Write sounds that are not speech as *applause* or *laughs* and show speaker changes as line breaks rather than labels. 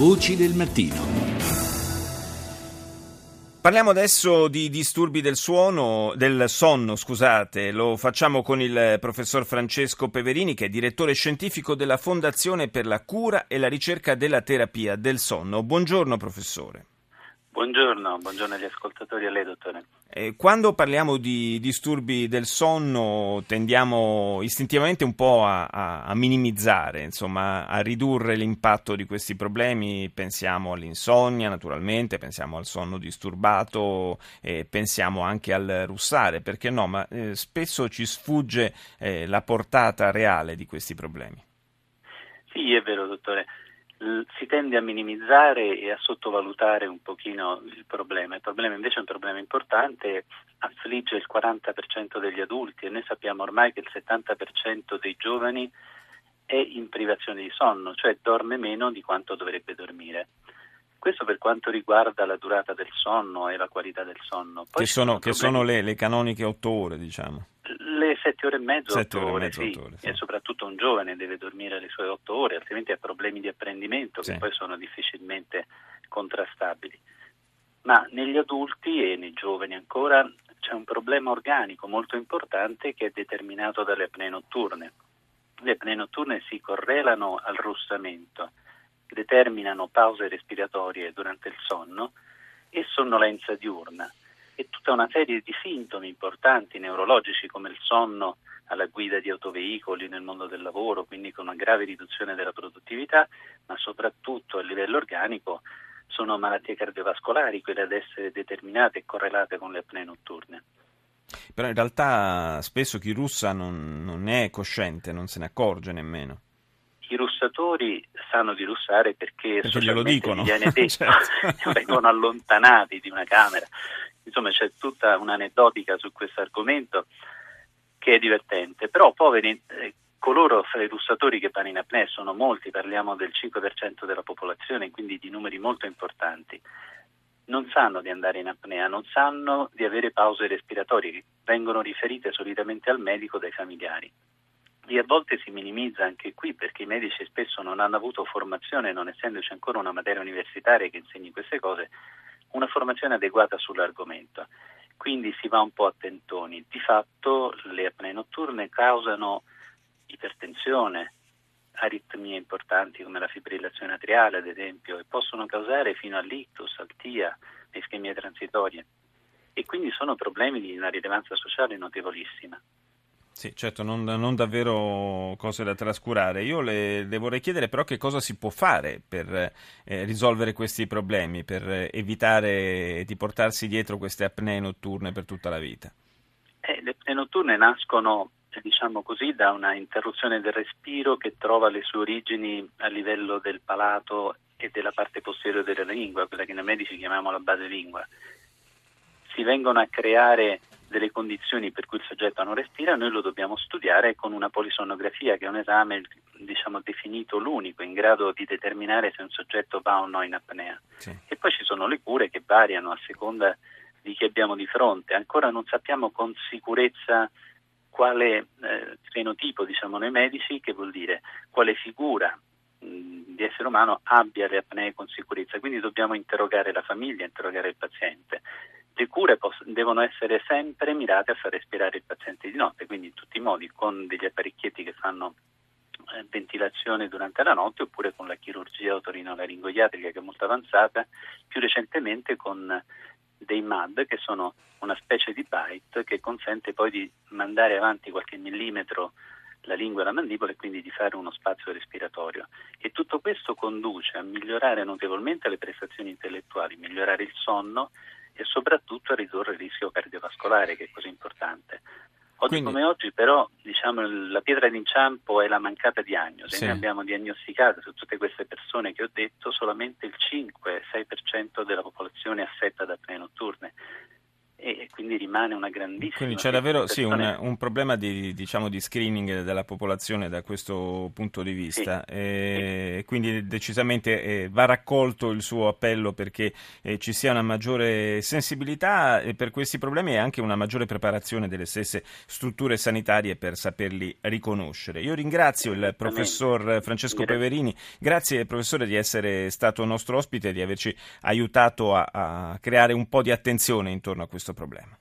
Voci del mattino. Parliamo adesso di disturbi del suono, del sonno, scusate. Lo facciamo con il professor Francesco Peverini, che è direttore scientifico della Fondazione per la cura e la ricerca della terapia del sonno. Buongiorno professore.
Buongiorno, buongiorno agli ascoltatori e a lei, dottore.
Eh, quando parliamo di disturbi del sonno tendiamo istintivamente un po' a, a, a, minimizzare, insomma, a ridurre l'impatto di questi problemi. Pensiamo all'insonnia, naturalmente, pensiamo al sonno disturbato, eh, pensiamo anche al russare, perché no? Ma eh, spesso ci sfugge eh, la portata reale di questi problemi.
Sì, è vero, dottore si tende a minimizzare e a sottovalutare un pochino il problema. Il problema invece è un problema importante, affligge il 40% degli adulti e noi sappiamo ormai che il 70% dei giovani è in privazione di sonno, cioè dorme meno di quanto dovrebbe dormire. Questo per quanto riguarda la durata del sonno e la qualità del sonno.
Poi che sono, che sono le, le, canoniche otto ore, diciamo.
Sette ore e mezzo, sette otto ore, mezzo, sì. ore sì. E soprattutto un giovane deve dormire le sue otto ore, altrimenti ha problemi di apprendimento sì. che poi sono difficilmente contrastabili. Ma negli adulti e nei giovani ancora c'è un problema organico molto importante che è determinato dalle apnee notturne. Le apnee notturne si correlano al russamento determinano pause respiratorie durante il sonno e sonnolenza diurna e tutta una serie di sintomi importanti neurologici come il sonno alla guida di autoveicoli nel mondo del lavoro, quindi con una grave riduzione della produttività, ma soprattutto a livello organico sono malattie cardiovascolari quelle ad essere determinate e correlate con le apnee notturne.
Però in realtà spesso chi russa non, non è cosciente, non se ne accorge nemmeno
i russatori sanno di russare perché,
perché glielo dicono.
viene *laughs* detto, certo. *laughs* vengono allontanati di una camera. Insomma, c'è tutta un'aneddotica su questo argomento che è divertente. Però poveri, eh, coloro fra i russatori che vanno in apnea sono molti, parliamo del 5% della popolazione, quindi di numeri molto importanti. Non sanno di andare in apnea, non sanno di avere pause respiratorie vengono riferite solitamente al medico dai familiari e a volte si minimizza anche qui perché i medici spesso non hanno avuto formazione, non essendoci ancora una materia universitaria che insegni queste cose, una formazione adeguata sull'argomento. Quindi si va un po' a tentoni. Di fatto le apnee notturne causano ipertensione, aritmie importanti come la fibrillazione atriale ad esempio e possono causare fino all'ictus, al TIA, ischemie transitorie e quindi sono problemi di una rilevanza sociale notevolissima.
Sì, certo, non, non, davvero cose da trascurare. Io le, le, vorrei chiedere però che cosa si può fare per eh, risolvere questi problemi, per evitare di portarsi dietro queste apnee notturne per tutta la vita.
Eh, le apnee notturne nascono, diciamo così, da una interruzione del respiro che trova le sue origini a livello del palato e della parte posteriore della lingua, quella che noi medici chiamiamo la base lingua. Si vengono a creare delle condizioni per cui il soggetto non respira, noi lo dobbiamo studiare con una polisonografia, che è un esame diciamo, definito l'unico in grado di determinare se un soggetto va o no in apnea. Sì. E poi ci sono le cure che variano a seconda di chi abbiamo di fronte. Ancora non sappiamo con sicurezza quale eh, fenotipo, diciamo noi medici, che vuol dire quale figura di essere umano abbia le apnee con sicurezza. Quindi dobbiamo interrogare la famiglia, interrogare il paziente le cure poss- devono essere sempre mirate a far respirare il paziente di notte, quindi in tutti i modi con degli apparecchietti che fanno eh, ventilazione durante la notte oppure con la chirurgia otorinolaringoiatrica che è molto avanzata, più recentemente con dei MAD che sono una specie di bite che consente poi di mandare avanti qualche millimetro la lingua e la mandibola e quindi di fare uno spazio respiratorio. E tutto questo conduce a migliorare notevolmente le prestazioni intellettuali, migliorare il sonno, e soprattutto a ridurre il rischio cardiovascolare che è così importante. Oggi Quindi... come oggi però diciamo, la pietra d'inciampo è la mancata diagnosi. Sì. Noi abbiamo diagnosticato su tutte queste persone che ho detto solamente il 5-6% della popolazione affetta da apnee notturne. E quindi rimane una grandissima...
Quindi c'è davvero sì, un, un, problema di, diciamo, di, screening della popolazione da questo punto di vista, sì. E, sì. quindi decisamente eh, va raccolto il suo appello perché eh, ci sia una maggiore sensibilità per questi problemi e anche una maggiore preparazione delle stesse strutture sanitarie per saperli riconoscere. Io ringrazio il professor Francesco Peverini, grazie professore di essere stato nostro ospite e di averci aiutato a, a creare un po' di attenzione intorno a questo problema.